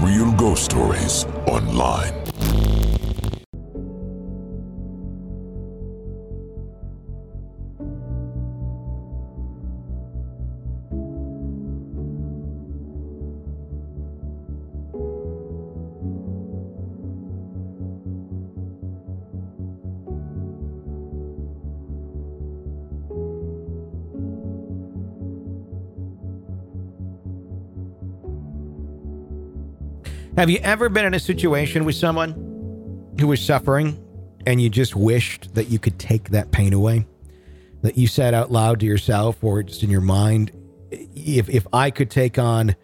Real Ghost Stories Online. Have you ever been in a situation with someone who was suffering and you just wished that you could take that pain away? That you said out loud to yourself or just in your mind, if if I could take on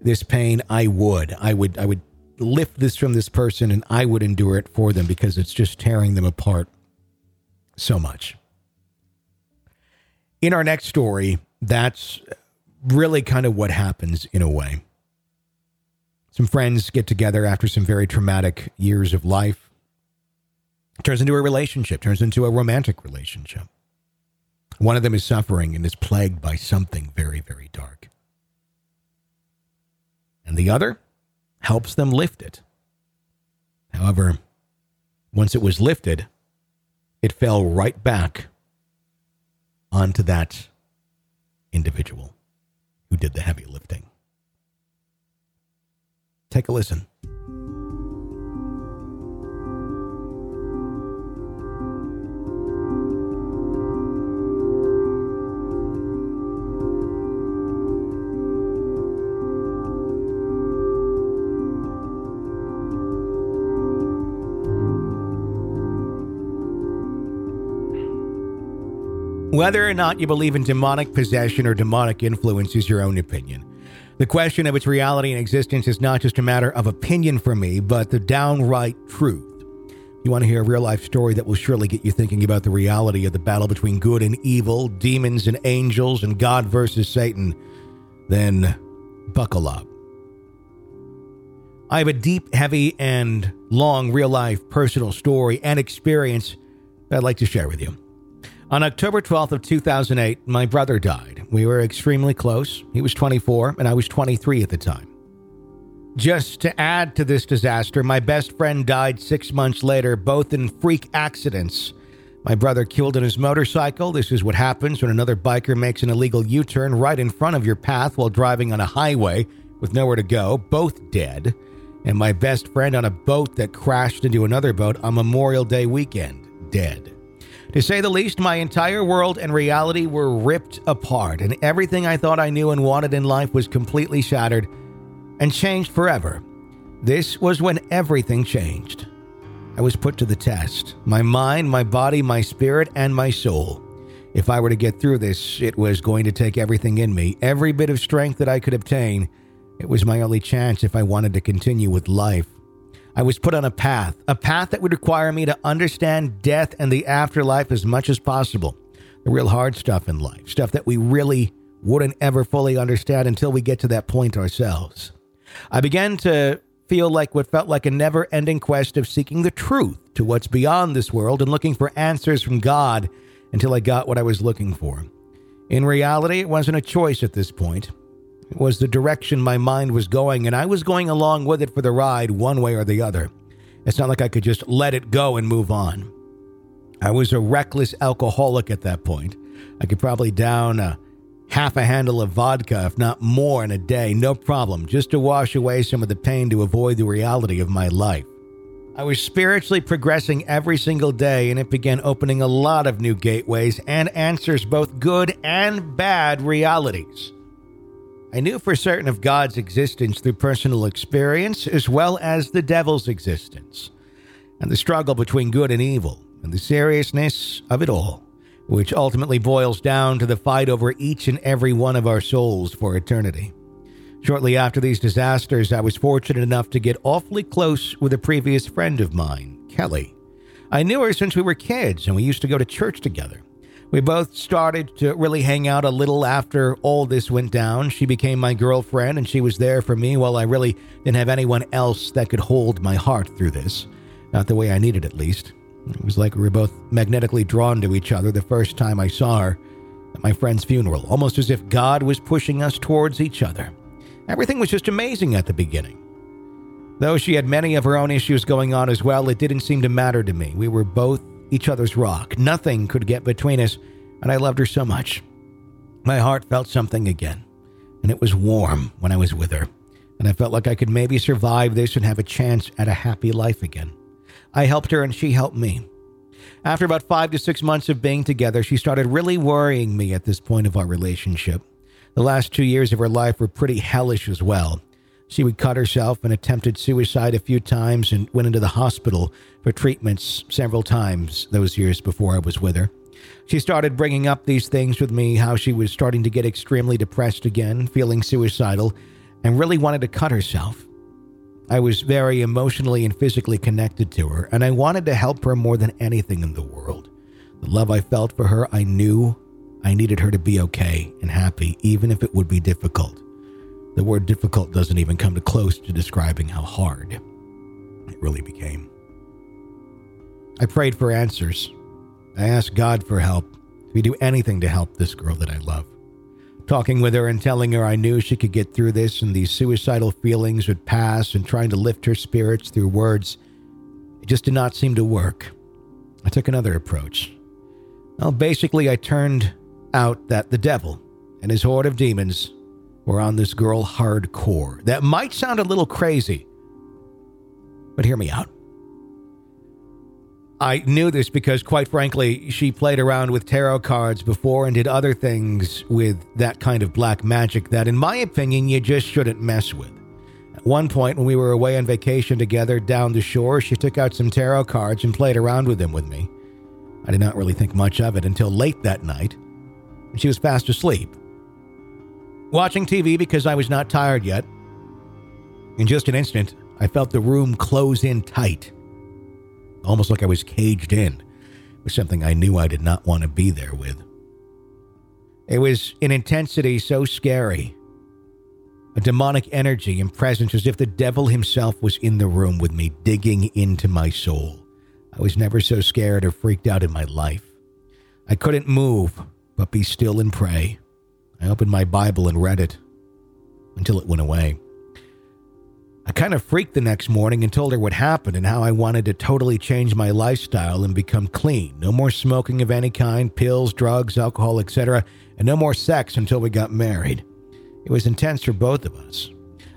this pain, I would. I would I would lift this from this person and I would endure it for them because it's just tearing them apart so much. In our next story, that's really kind of what happens in a way. Some friends get together after some very traumatic years of life. Turns into a relationship, turns into a romantic relationship. One of them is suffering and is plagued by something very, very dark. And the other helps them lift it. However, once it was lifted, it fell right back onto that individual who did the heavy lifting. Take a listen. Whether or not you believe in demonic possession or demonic influence is your own opinion. The question of its reality and existence is not just a matter of opinion for me, but the downright truth. You want to hear a real life story that will surely get you thinking about the reality of the battle between good and evil, demons and angels, and God versus Satan? Then buckle up. I have a deep, heavy, and long real life personal story and experience that I'd like to share with you. On October 12th of 2008, my brother died. We were extremely close. He was 24 and I was 23 at the time. Just to add to this disaster, my best friend died 6 months later, both in freak accidents. My brother killed in his motorcycle. This is what happens when another biker makes an illegal U-turn right in front of your path while driving on a highway with nowhere to go, both dead. And my best friend on a boat that crashed into another boat on Memorial Day weekend, dead. To say the least, my entire world and reality were ripped apart, and everything I thought I knew and wanted in life was completely shattered and changed forever. This was when everything changed. I was put to the test my mind, my body, my spirit, and my soul. If I were to get through this, it was going to take everything in me, every bit of strength that I could obtain. It was my only chance if I wanted to continue with life. I was put on a path, a path that would require me to understand death and the afterlife as much as possible. The real hard stuff in life, stuff that we really wouldn't ever fully understand until we get to that point ourselves. I began to feel like what felt like a never ending quest of seeking the truth to what's beyond this world and looking for answers from God until I got what I was looking for. In reality, it wasn't a choice at this point. Was the direction my mind was going, and I was going along with it for the ride, one way or the other. It's not like I could just let it go and move on. I was a reckless alcoholic at that point. I could probably down a half a handle of vodka, if not more, in a day, no problem, just to wash away some of the pain to avoid the reality of my life. I was spiritually progressing every single day, and it began opening a lot of new gateways and answers, both good and bad realities. I knew for certain of God's existence through personal experience, as well as the devil's existence, and the struggle between good and evil, and the seriousness of it all, which ultimately boils down to the fight over each and every one of our souls for eternity. Shortly after these disasters, I was fortunate enough to get awfully close with a previous friend of mine, Kelly. I knew her since we were kids and we used to go to church together. We both started to really hang out a little after all this went down. She became my girlfriend and she was there for me while I really didn't have anyone else that could hold my heart through this. Not the way I needed, at least. It was like we were both magnetically drawn to each other the first time I saw her at my friend's funeral, almost as if God was pushing us towards each other. Everything was just amazing at the beginning. Though she had many of her own issues going on as well, it didn't seem to matter to me. We were both each other's rock. Nothing could get between us, and I loved her so much. My heart felt something again, and it was warm when I was with her, and I felt like I could maybe survive this and have a chance at a happy life again. I helped her, and she helped me. After about five to six months of being together, she started really worrying me at this point of our relationship. The last two years of her life were pretty hellish as well. She would cut herself and attempted suicide a few times and went into the hospital for treatments several times those years before I was with her. She started bringing up these things with me how she was starting to get extremely depressed again, feeling suicidal, and really wanted to cut herself. I was very emotionally and physically connected to her, and I wanted to help her more than anything in the world. The love I felt for her, I knew I needed her to be okay and happy, even if it would be difficult. The word difficult doesn't even come to close to describing how hard it really became. I prayed for answers. I asked God for help. He'd do anything to help this girl that I love. Talking with her and telling her I knew she could get through this and these suicidal feelings would pass and trying to lift her spirits through words, it just did not seem to work. I took another approach. Well, basically, I turned out that the devil and his horde of demons were on this girl hardcore. That might sound a little crazy, but hear me out. I knew this because, quite frankly, she played around with tarot cards before and did other things with that kind of black magic that, in my opinion, you just shouldn't mess with. At one point, when we were away on vacation together down the shore, she took out some tarot cards and played around with them with me. I did not really think much of it until late that night and she was fast asleep. Watching TV because I was not tired yet. In just an instant, I felt the room close in tight, almost like I was caged in with something I knew I did not want to be there with. It was an intensity so scary, a demonic energy and presence as if the devil himself was in the room with me, digging into my soul. I was never so scared or freaked out in my life. I couldn't move but be still and pray. I opened my Bible and read it until it went away. I kind of freaked the next morning and told her what happened and how I wanted to totally change my lifestyle and become clean. No more smoking of any kind, pills, drugs, alcohol, etc., and no more sex until we got married. It was intense for both of us.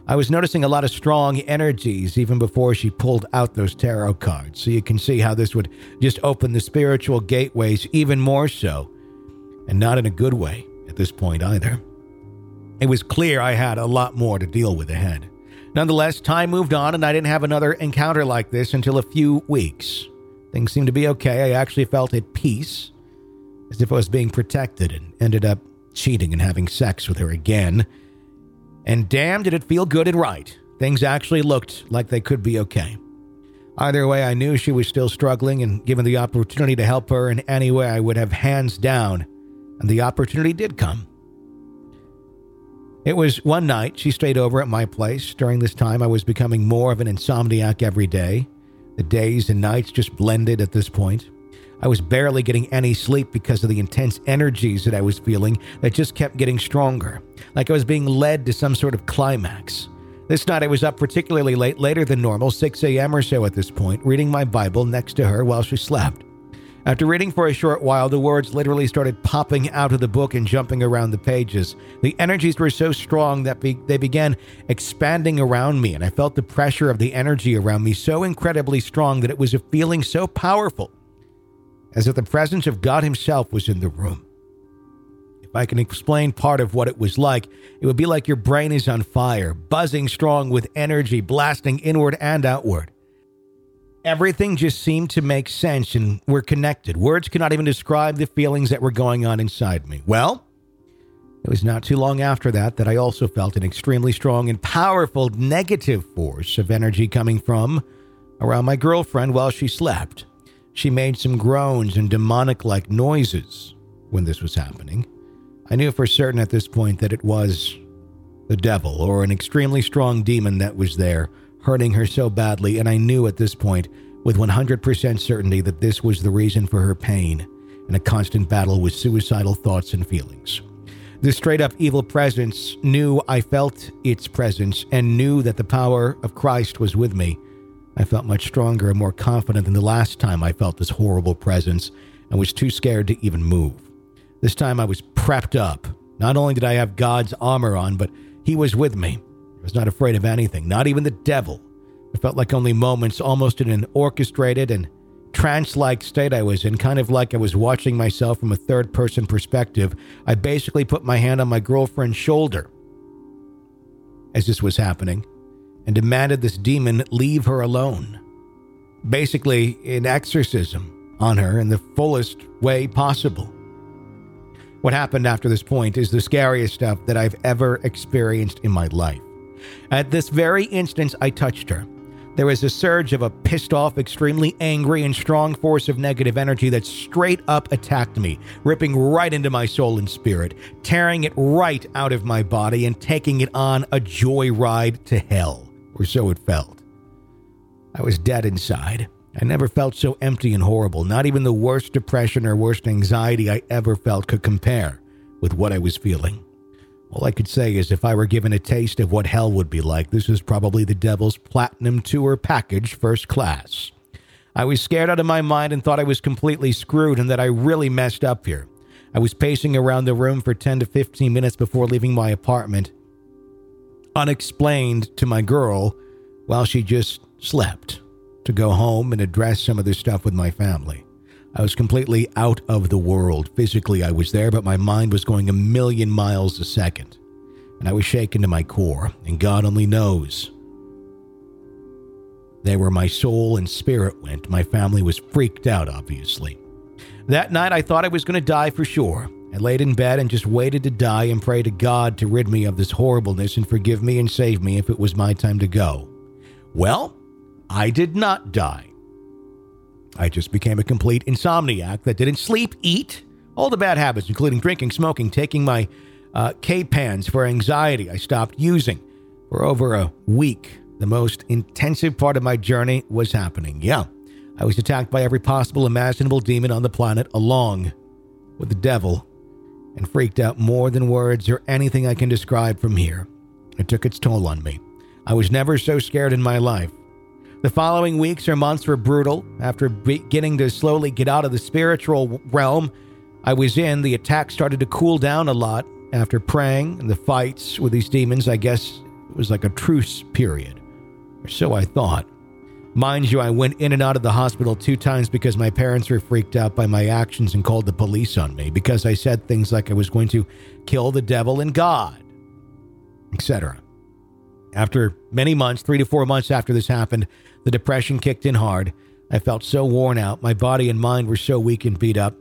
I was noticing a lot of strong energies even before she pulled out those tarot cards, so you can see how this would just open the spiritual gateways even more so and not in a good way at this point either. It was clear I had a lot more to deal with ahead. Nonetheless, time moved on, and I didn't have another encounter like this until a few weeks. Things seemed to be okay. I actually felt at peace, as if I was being protected, and ended up cheating and having sex with her again. And damn, did it feel good and right. Things actually looked like they could be okay. Either way, I knew she was still struggling, and given the opportunity to help her in any way, I would have hands down and the opportunity did come. It was one night she stayed over at my place. During this time, I was becoming more of an insomniac every day. The days and nights just blended at this point. I was barely getting any sleep because of the intense energies that I was feeling that just kept getting stronger, like I was being led to some sort of climax. This night I was up particularly late, later than normal, 6 a.m. or so at this point, reading my Bible next to her while she slept. After reading for a short while, the words literally started popping out of the book and jumping around the pages. The energies were so strong that be- they began expanding around me, and I felt the pressure of the energy around me so incredibly strong that it was a feeling so powerful, as if the presence of God Himself was in the room. If I can explain part of what it was like, it would be like your brain is on fire, buzzing strong with energy, blasting inward and outward. Everything just seemed to make sense and we're connected. Words cannot even describe the feelings that were going on inside me. Well, it was not too long after that that I also felt an extremely strong and powerful negative force of energy coming from around my girlfriend while she slept. She made some groans and demonic like noises when this was happening. I knew for certain at this point that it was the devil or an extremely strong demon that was there hurting her so badly, and I knew at this point with 100% certainty that this was the reason for her pain and a constant battle with suicidal thoughts and feelings. This straight up evil presence knew I felt its presence and knew that the power of Christ was with me. I felt much stronger and more confident than the last time I felt this horrible presence and was too scared to even move. This time I was prepped up. Not only did I have God's armor on, but He was with me was not afraid of anything, not even the devil. It felt like only moments, almost in an orchestrated and trance like state I was in, kind of like I was watching myself from a third person perspective. I basically put my hand on my girlfriend's shoulder as this was happening and demanded this demon leave her alone. Basically, an exorcism on her in the fullest way possible. What happened after this point is the scariest stuff that I've ever experienced in my life. At this very instant, I touched her. There was a surge of a pissed off, extremely angry, and strong force of negative energy that straight up attacked me, ripping right into my soul and spirit, tearing it right out of my body, and taking it on a joyride to hell, or so it felt. I was dead inside. I never felt so empty and horrible. Not even the worst depression or worst anxiety I ever felt could compare with what I was feeling. All I could say is if I were given a taste of what hell would be like, this is probably the devil's platinum tour package first class. I was scared out of my mind and thought I was completely screwed and that I really messed up here. I was pacing around the room for 10 to 15 minutes before leaving my apartment, unexplained to my girl, while she just slept, to go home and address some of this stuff with my family. I was completely out of the world. Physically, I was there, but my mind was going a million miles a second. And I was shaken to my core, and God only knows. There where my soul and spirit went, my family was freaked out, obviously. That night, I thought I was going to die for sure. I laid in bed and just waited to die and pray to God to rid me of this horribleness and forgive me and save me if it was my time to go. Well, I did not die. I just became a complete insomniac that didn't sleep, eat, all the bad habits, including drinking, smoking, taking my uh, K-pins for anxiety. I stopped using for over a week. The most intensive part of my journey was happening. Yeah, I was attacked by every possible imaginable demon on the planet, along with the devil, and freaked out more than words or anything I can describe from here. It took its toll on me. I was never so scared in my life. The following weeks or months were brutal. After beginning to slowly get out of the spiritual realm I was in, the attack started to cool down a lot. After praying and the fights with these demons, I guess it was like a truce period. Or so I thought. Mind you, I went in and out of the hospital two times because my parents were freaked out by my actions and called the police on me because I said things like I was going to kill the devil and God, etc. After many months, three to four months after this happened, the depression kicked in hard. I felt so worn out. My body and mind were so weak and beat up.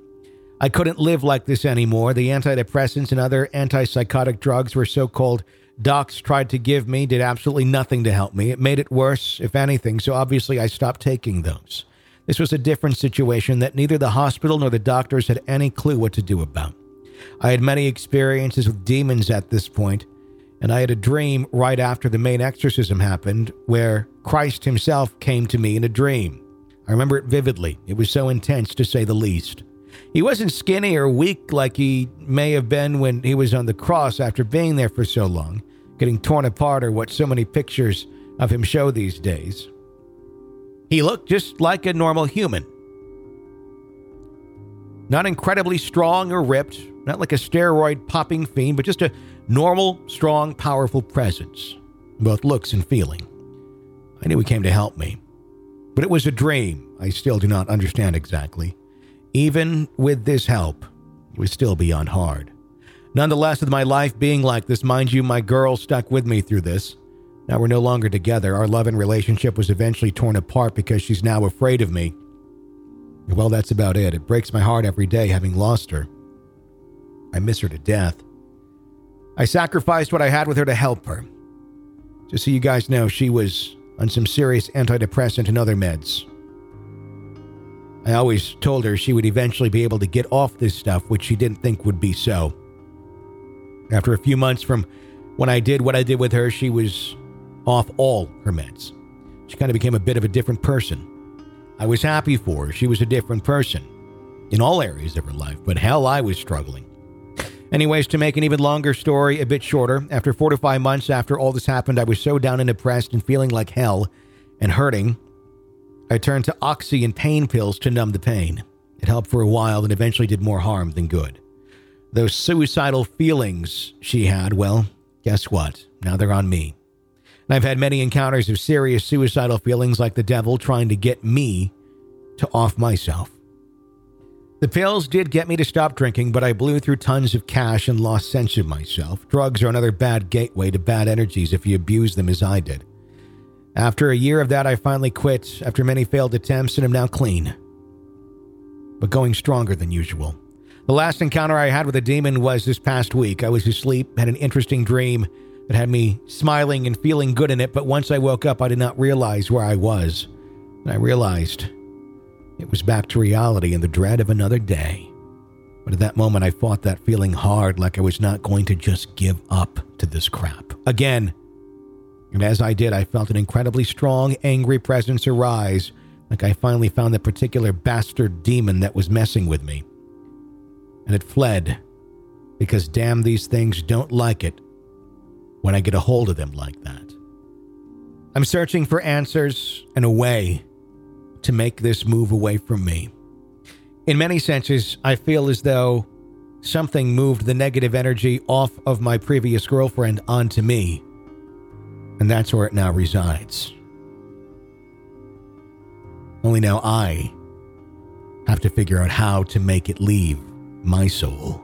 I couldn't live like this anymore. The antidepressants and other antipsychotic drugs were so called docs tried to give me did absolutely nothing to help me. It made it worse, if anything, so obviously I stopped taking those. This was a different situation that neither the hospital nor the doctors had any clue what to do about. I had many experiences with demons at this point, and I had a dream right after the main exorcism happened where Christ himself came to me in a dream. I remember it vividly. It was so intense, to say the least. He wasn't skinny or weak like he may have been when he was on the cross after being there for so long, getting torn apart, or what so many pictures of him show these days. He looked just like a normal human. Not incredibly strong or ripped, not like a steroid popping fiend, but just a normal, strong, powerful presence, both looks and feeling. I knew he came to help me. But it was a dream I still do not understand exactly. Even with this help, it was still beyond hard. Nonetheless, with my life being like this, mind you, my girl stuck with me through this. Now we're no longer together. Our love and relationship was eventually torn apart because she's now afraid of me. Well, that's about it. It breaks my heart every day having lost her. I miss her to death. I sacrificed what I had with her to help her. Just so you guys know, she was on some serious antidepressant and other meds. I always told her she would eventually be able to get off this stuff, which she didn't think would be so. After a few months from when I did what I did with her, she was off all her meds. She kind of became a bit of a different person. I was happy for her. She was a different person in all areas of her life, but hell, I was struggling. Anyways, to make an even longer story a bit shorter, after four to five months after all this happened, I was so down and depressed and feeling like hell and hurting. I turned to oxy and pain pills to numb the pain. It helped for a while and eventually did more harm than good. Those suicidal feelings she had, well, guess what? Now they're on me. And I've had many encounters of serious suicidal feelings like the devil trying to get me to off myself. The pills did get me to stop drinking, but I blew through tons of cash and lost sense of myself. Drugs are another bad gateway to bad energies if you abuse them as I did. After a year of that, I finally quit after many failed attempts and am now clean, but going stronger than usual. The last encounter I had with a demon was this past week. I was asleep, had an interesting dream that had me smiling and feeling good in it, but once I woke up, I did not realize where I was. And I realized it was back to reality and the dread of another day. But at that moment, I fought that feeling hard, like I was not going to just give up to this crap. Again. And as I did, I felt an incredibly strong, angry presence arise, like I finally found that particular bastard demon that was messing with me. And it fled, because damn, these things don't like it when I get a hold of them like that. I'm searching for answers and a way to make this move away from me. In many senses, I feel as though something moved the negative energy off of my previous girlfriend onto me, and that's where it now resides. Only now I have to figure out how to make it leave my soul.